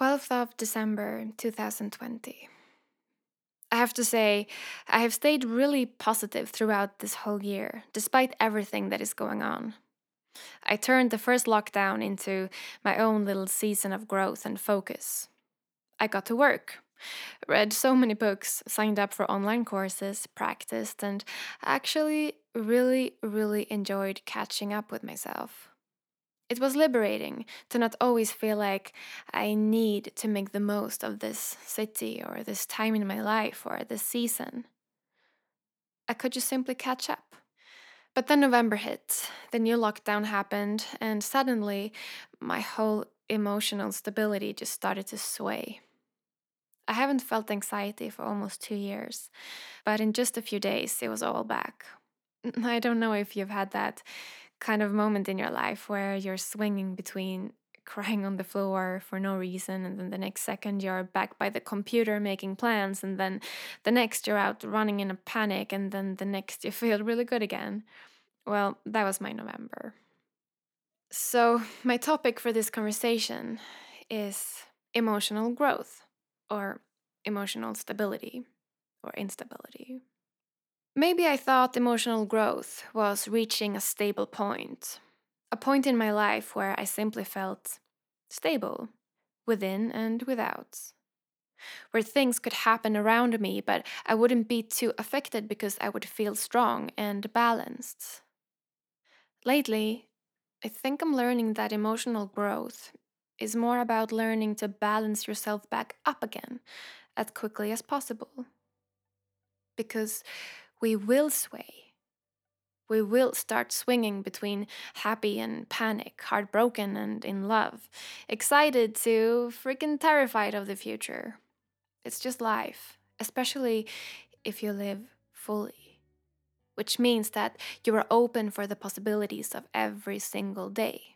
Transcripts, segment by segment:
12th of December 2020. I have to say, I have stayed really positive throughout this whole year, despite everything that is going on. I turned the first lockdown into my own little season of growth and focus. I got to work, read so many books, signed up for online courses, practiced, and actually really, really enjoyed catching up with myself. It was liberating to not always feel like I need to make the most of this city or this time in my life or this season. I could just simply catch up. But then November hit, the new lockdown happened, and suddenly my whole emotional stability just started to sway. I haven't felt anxiety for almost two years, but in just a few days it was all back. I don't know if you've had that kind of moment in your life where you're swinging between crying on the floor for no reason and then the next second you're back by the computer making plans and then the next you're out running in a panic and then the next you feel really good again? Well that was my november. So my topic for this conversation is emotional growth or emotional stability or instability Maybe I thought emotional growth was reaching a stable point, a point in my life where I simply felt stable, within and without. Where things could happen around me, but I wouldn't be too affected because I would feel strong and balanced. Lately, I think I'm learning that emotional growth is more about learning to balance yourself back up again as quickly as possible. Because we will sway. We will start swinging between happy and panic, heartbroken and in love, excited to freaking terrified of the future. It's just life, especially if you live fully, which means that you are open for the possibilities of every single day.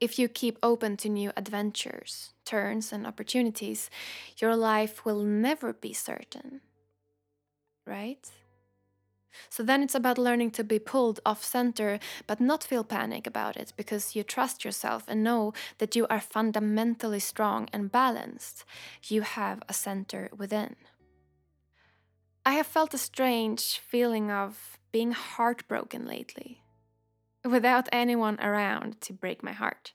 If you keep open to new adventures, turns, and opportunities, your life will never be certain. Right? So then it's about learning to be pulled off center, but not feel panic about it because you trust yourself and know that you are fundamentally strong and balanced. You have a center within. I have felt a strange feeling of being heartbroken lately, without anyone around to break my heart.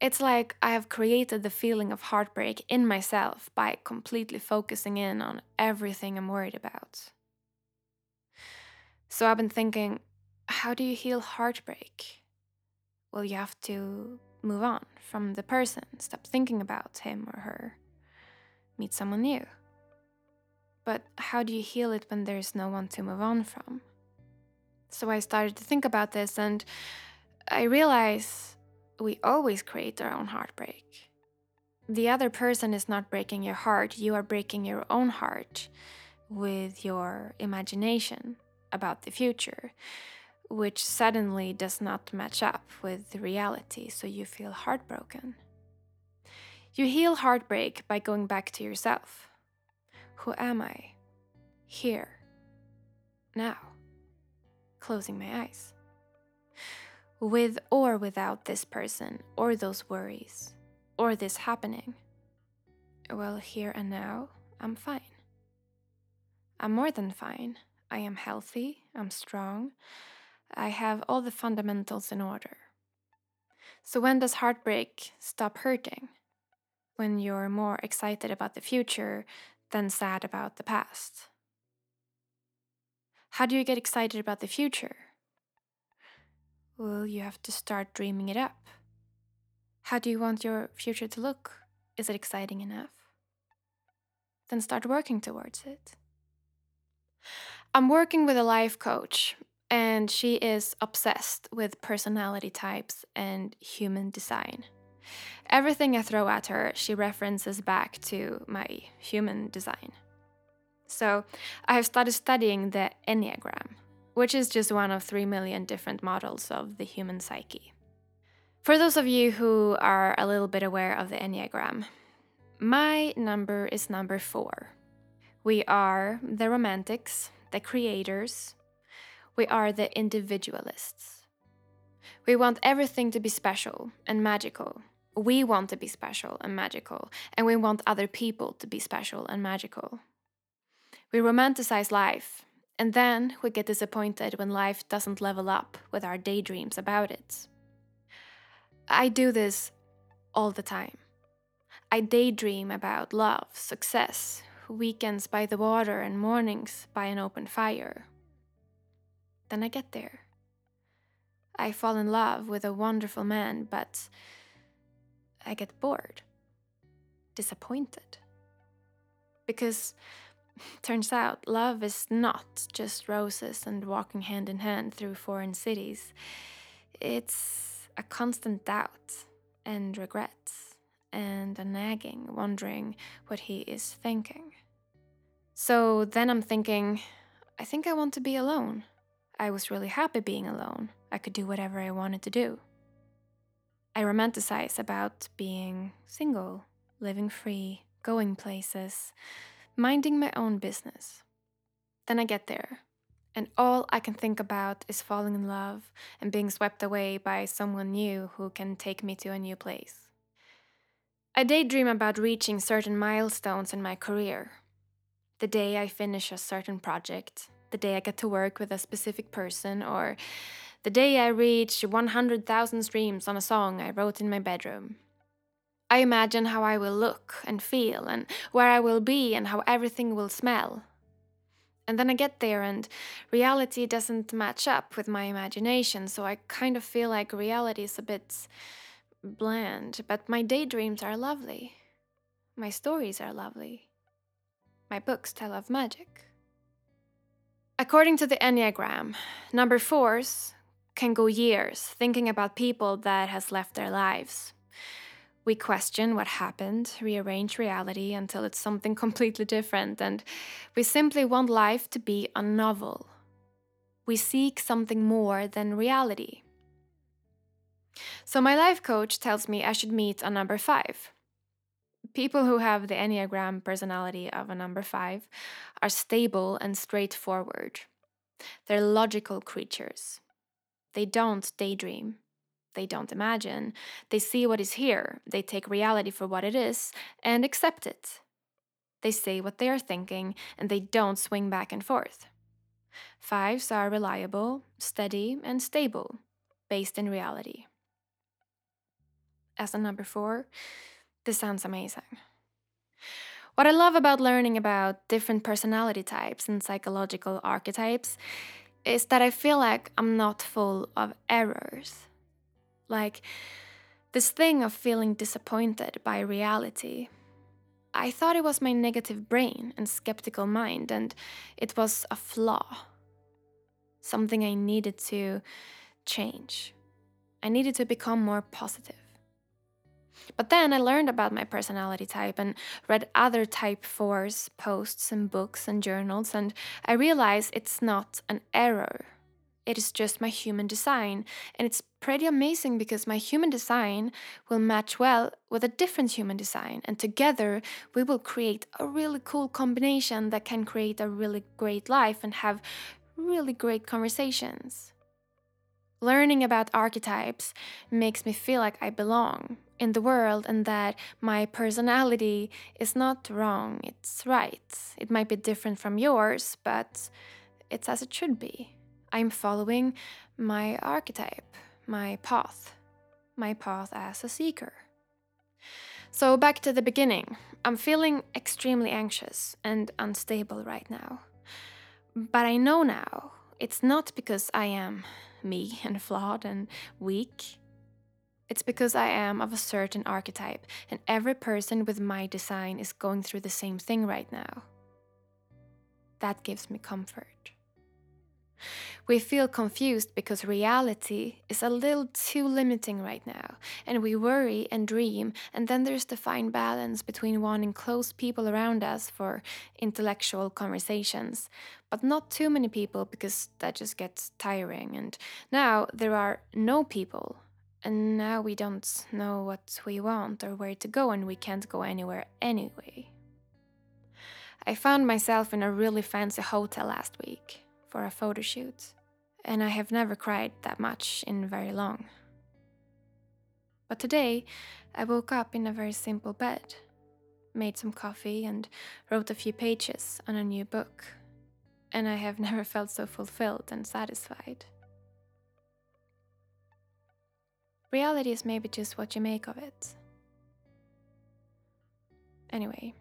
It's like I have created the feeling of heartbreak in myself by completely focusing in on everything I'm worried about. So I've been thinking, how do you heal heartbreak? Well, you have to move on from the person, stop thinking about him or her, meet someone new. But how do you heal it when there's no one to move on from? So I started to think about this and I realized we always create our own heartbreak. The other person is not breaking your heart, you are breaking your own heart with your imagination about the future, which suddenly does not match up with reality, so you feel heartbroken. You heal heartbreak by going back to yourself. Who am I? Here. Now. Closing my eyes. With or without this person, or those worries, or this happening. Well, here and now, I'm fine. I'm more than fine. I am healthy, I'm strong, I have all the fundamentals in order. So, when does heartbreak stop hurting? When you're more excited about the future than sad about the past. How do you get excited about the future? Well, you have to start dreaming it up. How do you want your future to look? Is it exciting enough? Then start working towards it. I'm working with a life coach, and she is obsessed with personality types and human design. Everything I throw at her, she references back to my human design. So I have started studying the Enneagram, which is just one of 3 million different models of the human psyche. For those of you who are a little bit aware of the Enneagram, my number is number four. We are the romantics, the creators. We are the individualists. We want everything to be special and magical. We want to be special and magical, and we want other people to be special and magical. We romanticize life, and then we get disappointed when life doesn't level up with our daydreams about it. I do this all the time. I daydream about love, success, weekends by the water, and mornings by an open fire. Then I get there. I fall in love with a wonderful man, but I get bored, disappointed. Because turns out love is not just roses and walking hand in hand through foreign cities. It's a constant doubt and regrets and a nagging, wondering what he is thinking. So then I'm thinking, I think I want to be alone. I was really happy being alone. I could do whatever I wanted to do. I romanticize about being single, living free, going places, minding my own business. Then I get there, and all I can think about is falling in love and being swept away by someone new who can take me to a new place. I daydream about reaching certain milestones in my career. The day I finish a certain project, the day I get to work with a specific person, or the day I reach 100,000 streams on a song I wrote in my bedroom. I imagine how I will look and feel, and where I will be, and how everything will smell. And then I get there, and reality doesn't match up with my imagination, so I kind of feel like reality is a bit bland, but my daydreams are lovely. My stories are lovely. My books tell of magic. According to the Enneagram, number fours can go years thinking about people that has left their lives. We question what happened, rearrange reality until it's something completely different, and we simply want life to be a novel. We seek something more than reality. So, my life coach tells me I should meet a number five. People who have the Enneagram personality of a number five are stable and straightforward. They're logical creatures. They don't daydream. They don't imagine. They see what is here. They take reality for what it is and accept it. They say what they are thinking and they don't swing back and forth. Fives are reliable, steady, and stable, based in reality as a number four, this sounds amazing. What I love about learning about different personality types and psychological archetypes is that I feel like I'm not full of errors. Like this thing of feeling disappointed by reality. I thought it was my negative brain and skeptical mind, and it was a flaw. Something I needed to change. I needed to become more positive. But then I learned about my personality type and read other type 4s posts and books and journals, and I realized it's not an error. It is just my human design, and it's pretty amazing because my human design will match well with a different human design, and together we will create a really cool combination that can create a really great life and have really great conversations. Learning about archetypes makes me feel like I belong in the world and that my personality is not wrong, it's right. It might be different from yours, but it's as it should be. I'm following my archetype, my path, my path as a seeker. So, back to the beginning. I'm feeling extremely anxious and unstable right now. But I know now it's not because I am me and flawed and weak. It's because I am of a certain archetype, and every person with my design is going through the same thing right now. That gives me comfort. We feel confused because reality is a little too limiting right now, and we worry and dream, and then there's the fine balance between wanting close people around us for intellectual conversations, but not too many people because that just gets tiring, and now there are no people and now we don't know what we want or where to go, and we can't go anywhere anyway. I found myself in a really fancy hotel last week for a photo shoot, and I have never cried that much in very long. But today, I woke up in a very simple bed, made some coffee, and wrote a few pages on a new book. And I have never felt so fulfilled and satisfied. Reality is maybe just what you make of it. Anyway,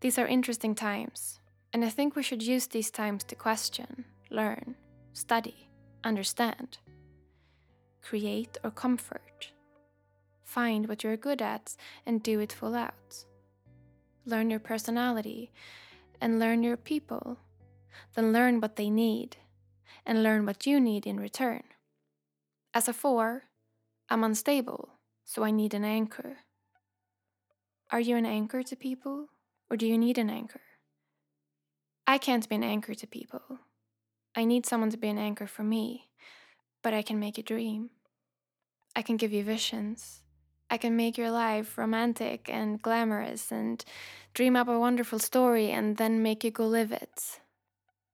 these are interesting times, and I think we should use these times to question, learn, study, understand, create or comfort. Find what you're good at and do it full out. Learn your personality and learn your people. Then learn what they need and learn what you need in return. As a four, I'm unstable, so I need an anchor. Are you an anchor to people, or do you need an anchor? I can't be an anchor to people. I need someone to be an anchor for me, but I can make you dream. I can give you visions. I can make your life romantic and glamorous and dream up a wonderful story and then make you go live it.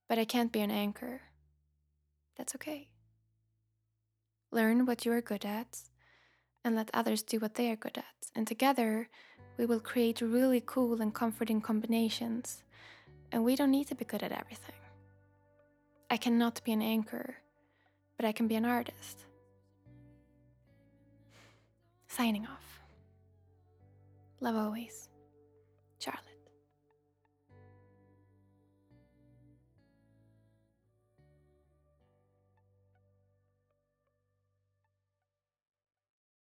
But I can't be an anchor. That's okay. Learn what you are good at and let others do what they are good at. And together, we will create really cool and comforting combinations. And we don't need to be good at everything. I cannot be an anchor, but I can be an artist. Signing off. Love always.